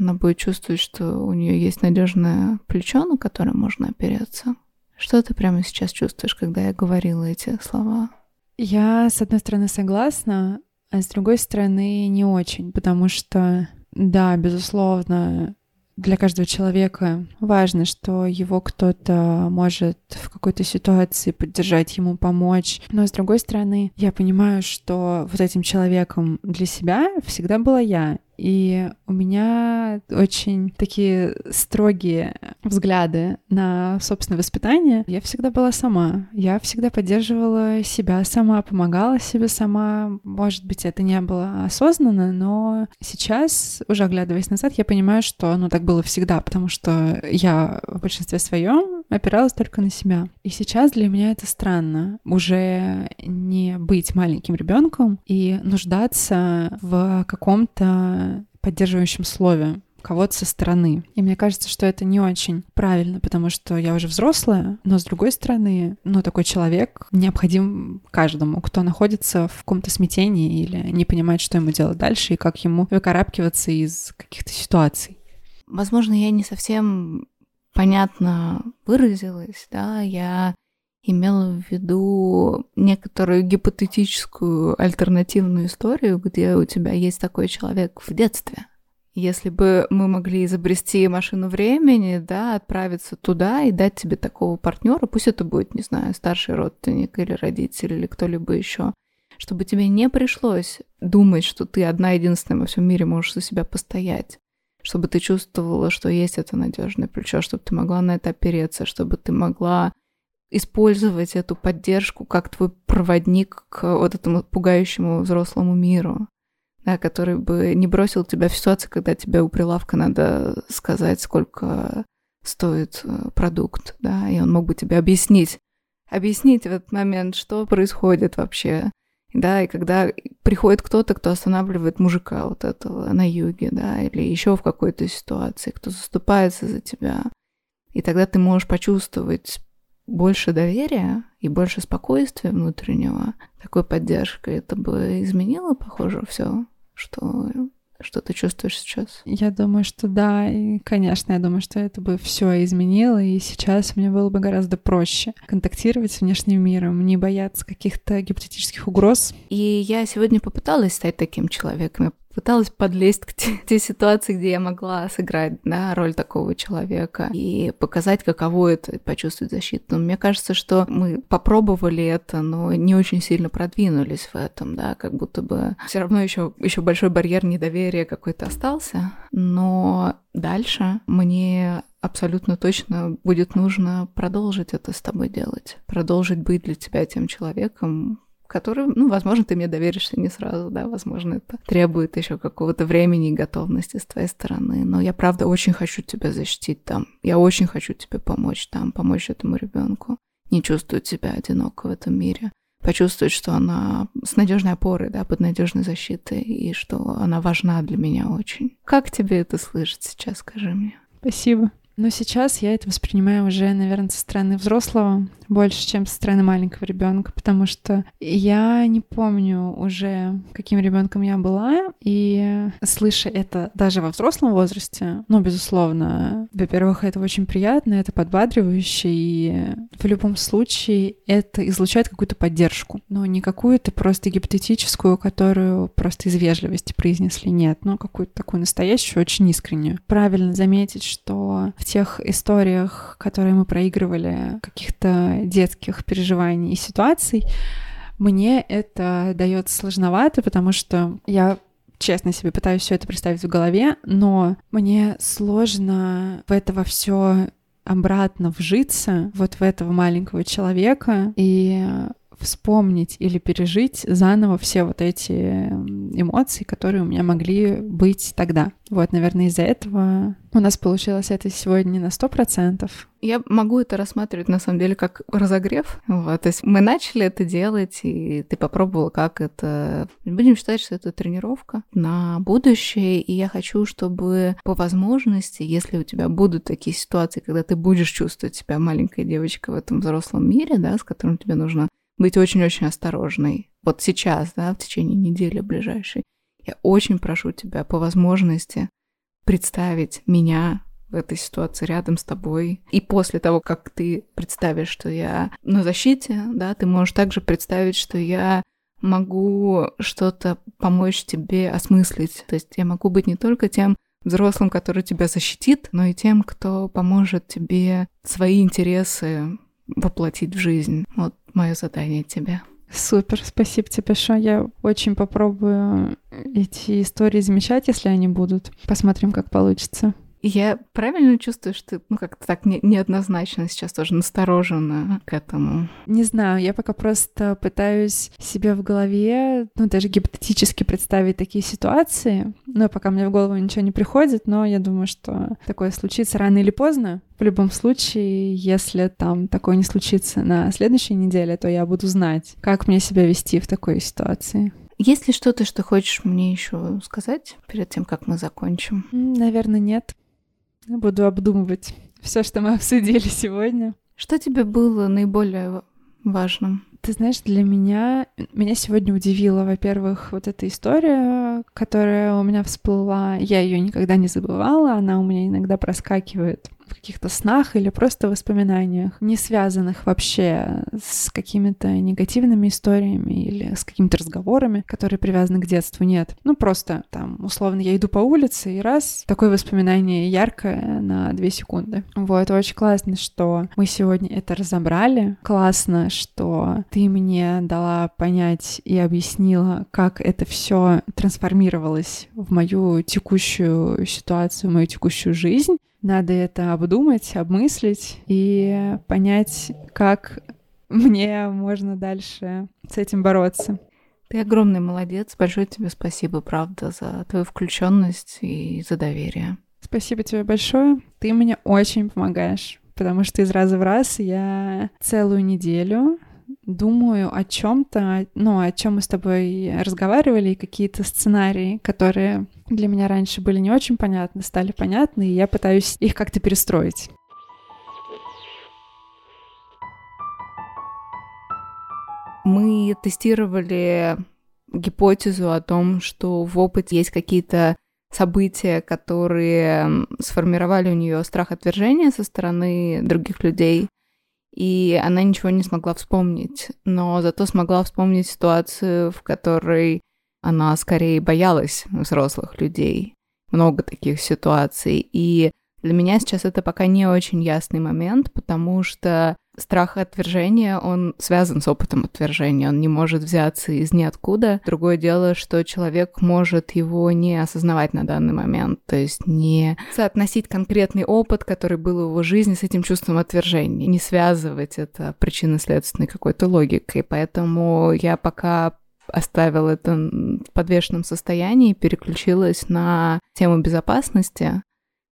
она будет чувствовать, что у нее есть надежное плечо, на которое можно опереться. Что ты прямо сейчас чувствуешь, когда я говорила эти слова? Я, с одной стороны, согласна, а с другой стороны, не очень, потому что, да, безусловно, для каждого человека важно, что его кто-то может в какой-то ситуации поддержать, ему помочь. Но с другой стороны, я понимаю, что вот этим человеком для себя всегда была я. И у меня очень такие строгие взгляды на собственное воспитание. Я всегда была сама. Я всегда поддерживала себя сама, помогала себе сама. Может быть, это не было осознанно, но сейчас, уже оглядываясь назад, я понимаю, что ну так было всегда, потому что я в большинстве своем опиралась только на себя. И сейчас для меня это странно. Уже не быть маленьким ребенком и нуждаться в каком-то поддерживающем слове кого-то со стороны. И мне кажется, что это не очень правильно, потому что я уже взрослая, но с другой стороны, ну, такой человек необходим каждому, кто находится в каком-то смятении или не понимает, что ему делать дальше и как ему выкарабкиваться из каких-то ситуаций. Возможно, я не совсем понятно выразилась, да, я имела в виду некоторую гипотетическую альтернативную историю, где у тебя есть такой человек в детстве. Если бы мы могли изобрести машину времени, да, отправиться туда и дать тебе такого партнера, пусть это будет, не знаю, старший родственник или родитель или кто-либо еще, чтобы тебе не пришлось думать, что ты одна единственная во всем мире можешь за себя постоять, чтобы ты чувствовала, что есть это надежное плечо, чтобы ты могла на это опереться, чтобы ты могла использовать эту поддержку как твой проводник к вот этому пугающему взрослому миру, да, который бы не бросил тебя в ситуацию, когда тебе у прилавка надо сказать, сколько стоит э, продукт, да, и он мог бы тебе объяснить, объяснить в этот момент, что происходит вообще, да, и когда приходит кто-то, кто останавливает мужика вот этого на юге, да, или еще в какой-то ситуации, кто заступается за тебя, и тогда ты можешь почувствовать больше доверия и больше спокойствия внутреннего, такой поддержкой, это бы изменило, похоже, все, что что ты чувствуешь сейчас? Я думаю, что да, и, конечно, я думаю, что это бы все изменило, и сейчас мне было бы гораздо проще контактировать с внешним миром, не бояться каких-то гипотетических угроз. И я сегодня попыталась стать таким человеком. Пыталась подлезть к те, *laughs* те ситуации, где я могла сыграть да, роль такого человека и показать, каково это почувствовать защиту. Но мне кажется, что мы попробовали это, но не очень сильно продвинулись в этом, да, как будто бы все равно еще, еще большой барьер недоверия какой-то остался. Но дальше мне абсолютно точно будет нужно продолжить это с тобой делать, продолжить быть для тебя тем человеком, который, ну, возможно, ты мне доверишься не сразу, да, возможно, это требует еще какого-то времени и готовности с твоей стороны. Но я, правда, очень хочу тебя защитить там. Я очень хочу тебе помочь там, помочь этому ребенку не чувствовать себя одиноко в этом мире почувствовать, что она с надежной опорой, да, под надежной защитой, и что она важна для меня очень. Как тебе это слышать сейчас, скажи мне? Спасибо. Но сейчас я это воспринимаю уже, наверное, со стороны взрослого больше, чем со стороны маленького ребенка, потому что я не помню уже, каким ребенком я была, и слыша это даже во взрослом возрасте, ну, безусловно, во-первых, это очень приятно, это подбадривающе, и в любом случае это излучает какую-то поддержку, но не какую-то просто гипотетическую, которую просто из вежливости произнесли, нет, но какую-то такую настоящую, очень искреннюю. Правильно заметить, что в тех историях, которые мы проигрывали, каких-то детских переживаний и ситуаций, мне это дается сложновато, потому что я честно себе пытаюсь все это представить в голове, но мне сложно в это во все обратно вжиться, вот в этого маленького человека. И вспомнить или пережить заново все вот эти эмоции, которые у меня могли быть тогда. Вот, наверное, из-за этого у нас получилось это сегодня на сто процентов. Я могу это рассматривать на самом деле как разогрев. Вот. То есть мы начали это делать, и ты попробовала, как это. Будем считать, что это тренировка на будущее. И я хочу, чтобы по возможности, если у тебя будут такие ситуации, когда ты будешь чувствовать себя маленькой девочкой в этом взрослом мире, да, с которым тебе нужно быть очень-очень осторожной. Вот сейчас, да, в течение недели ближайшей. Я очень прошу тебя по возможности представить меня в этой ситуации рядом с тобой. И после того, как ты представишь, что я на защите, да, ты можешь также представить, что я могу что-то помочь тебе осмыслить. То есть я могу быть не только тем взрослым, который тебя защитит, но и тем, кто поможет тебе свои интересы воплотить в жизнь. Вот мое задание тебе. Супер, спасибо тебе большое. Я очень попробую эти истории замечать, если они будут. Посмотрим, как получится. Я правильно чувствую, что ты, ну, как-то так не, неоднозначно сейчас тоже насторожена к этому? Не знаю, я пока просто пытаюсь себе в голове, ну, даже гипотетически представить такие ситуации, но пока мне в голову ничего не приходит, но я думаю, что такое случится рано или поздно. В любом случае, если там такое не случится на следующей неделе, то я буду знать, как мне себя вести в такой ситуации. Есть ли что-то, что хочешь мне еще сказать перед тем, как мы закончим? Наверное, нет. Буду обдумывать все, что мы обсудили сегодня. Что тебе было наиболее важным? Ты знаешь, для меня, меня сегодня удивила, во-первых, вот эта история, которая у меня всплыла. Я ее никогда не забывала, она у меня иногда проскакивает в каких-то снах или просто воспоминаниях, не связанных вообще с какими-то негативными историями или с какими-то разговорами, которые привязаны к детству, нет. Ну, просто там, условно, я иду по улице, и раз, такое воспоминание яркое на две секунды. Вот, очень классно, что мы сегодня это разобрали. Классно, что ты мне дала понять и объяснила, как это все трансформировалось в мою текущую ситуацию, в мою текущую жизнь. Надо это обдумать, обмыслить и понять, как мне можно дальше с этим бороться. Ты огромный молодец. Большое тебе спасибо, правда, за твою включенность и за доверие. Спасибо тебе большое. Ты мне очень помогаешь, потому что из раза в раз я целую неделю думаю о чем-то, ну, о чем мы с тобой разговаривали, и какие-то сценарии, которые для меня раньше были не очень понятны, стали понятны, и я пытаюсь их как-то перестроить. Мы тестировали гипотезу о том, что в опыте есть какие-то события, которые сформировали у нее страх отвержения со стороны других людей, и она ничего не смогла вспомнить, но зато смогла вспомнить ситуацию, в которой она скорее боялась взрослых людей. Много таких ситуаций. И для меня сейчас это пока не очень ясный момент, потому что страх отвержения, он связан с опытом отвержения, он не может взяться из ниоткуда. Другое дело, что человек может его не осознавать на данный момент, то есть не соотносить конкретный опыт, который был в его жизни, с этим чувством отвержения, не связывать это причинно-следственной какой-то логикой. Поэтому я пока оставила это в подвешенном состоянии и переключилась на тему безопасности,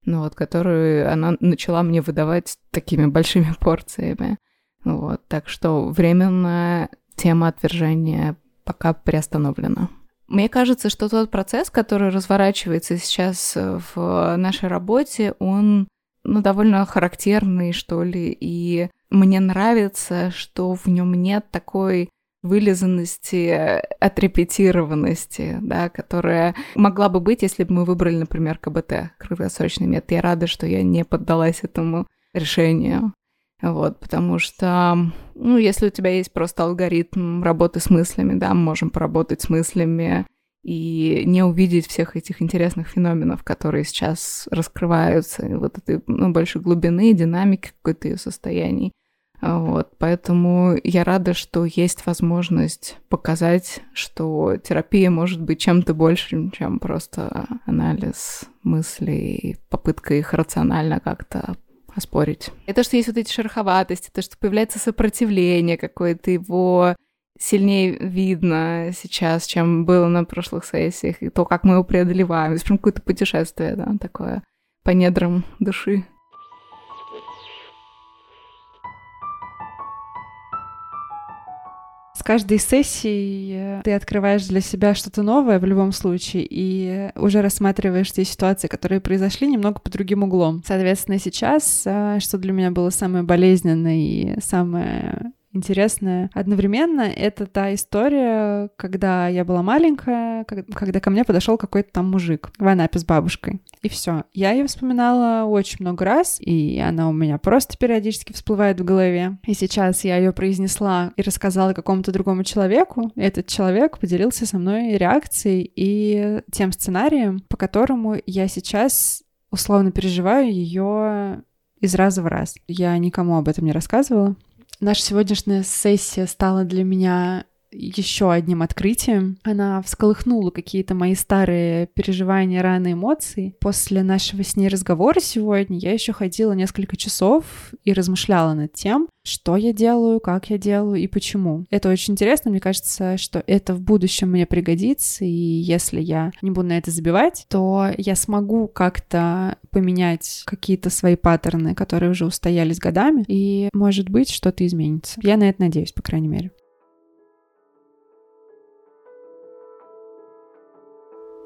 ну вот, которую она начала мне выдавать такими большими *laughs* порциями. Вот, так что временно тема отвержения пока приостановлена. Мне кажется, что тот процесс, который разворачивается сейчас в нашей работе, он ну, довольно характерный, что ли, и мне нравится, что в нем нет такой вылизанности, отрепетированности, да, которая могла бы быть, если бы мы выбрали, например, КБТ, краткосрочный метод. Я рада, что я не поддалась этому решению. Вот, потому что, ну, если у тебя есть просто алгоритм работы с мыслями, да, мы можем поработать с мыслями и не увидеть всех этих интересных феноменов, которые сейчас раскрываются, вот этой ну, большой глубины, динамики какой-то ее состояний. Вот, поэтому я рада, что есть возможность показать, что терапия может быть чем-то большим, чем просто анализ мыслей, попытка их рационально как-то оспорить. Это что есть вот эти шероховатости, то, что появляется сопротивление какое-то, его сильнее видно сейчас, чем было на прошлых сессиях, и то, как мы его преодолеваем. Это прям какое-то путешествие, да, такое по недрам души. С каждой сессией э, ты открываешь для себя что-то новое в любом случае и уже рассматриваешь те ситуации, которые произошли немного по другим углом. Соответственно, сейчас, э, что для меня было самое болезненное и самое интересное. Одновременно это та история, когда я была маленькая, когда ко мне подошел какой-то там мужик в Анапе с бабушкой. И все. Я ее вспоминала очень много раз, и она у меня просто периодически всплывает в голове. И сейчас я ее произнесла и рассказала какому-то другому человеку. Этот человек поделился со мной реакцией и тем сценарием, по которому я сейчас условно переживаю ее из раза в раз. Я никому об этом не рассказывала. Наша сегодняшняя сессия стала для меня еще одним открытием. Она всколыхнула какие-то мои старые переживания, раны, эмоции. После нашего с ней разговора сегодня я еще ходила несколько часов и размышляла над тем, что я делаю, как я делаю и почему. Это очень интересно, мне кажется, что это в будущем мне пригодится, и если я не буду на это забивать, то я смогу как-то поменять какие-то свои паттерны, которые уже устоялись годами, и, может быть, что-то изменится. Я на это надеюсь, по крайней мере.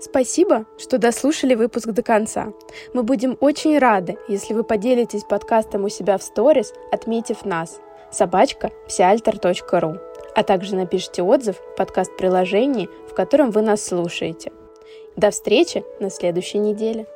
Спасибо, что дослушали выпуск до конца. Мы будем очень рады, если вы поделитесь подкастом у себя в сторис, отметив нас собачка псиальтер.ру, а также напишите отзыв в подкаст-приложении, в котором вы нас слушаете. До встречи на следующей неделе.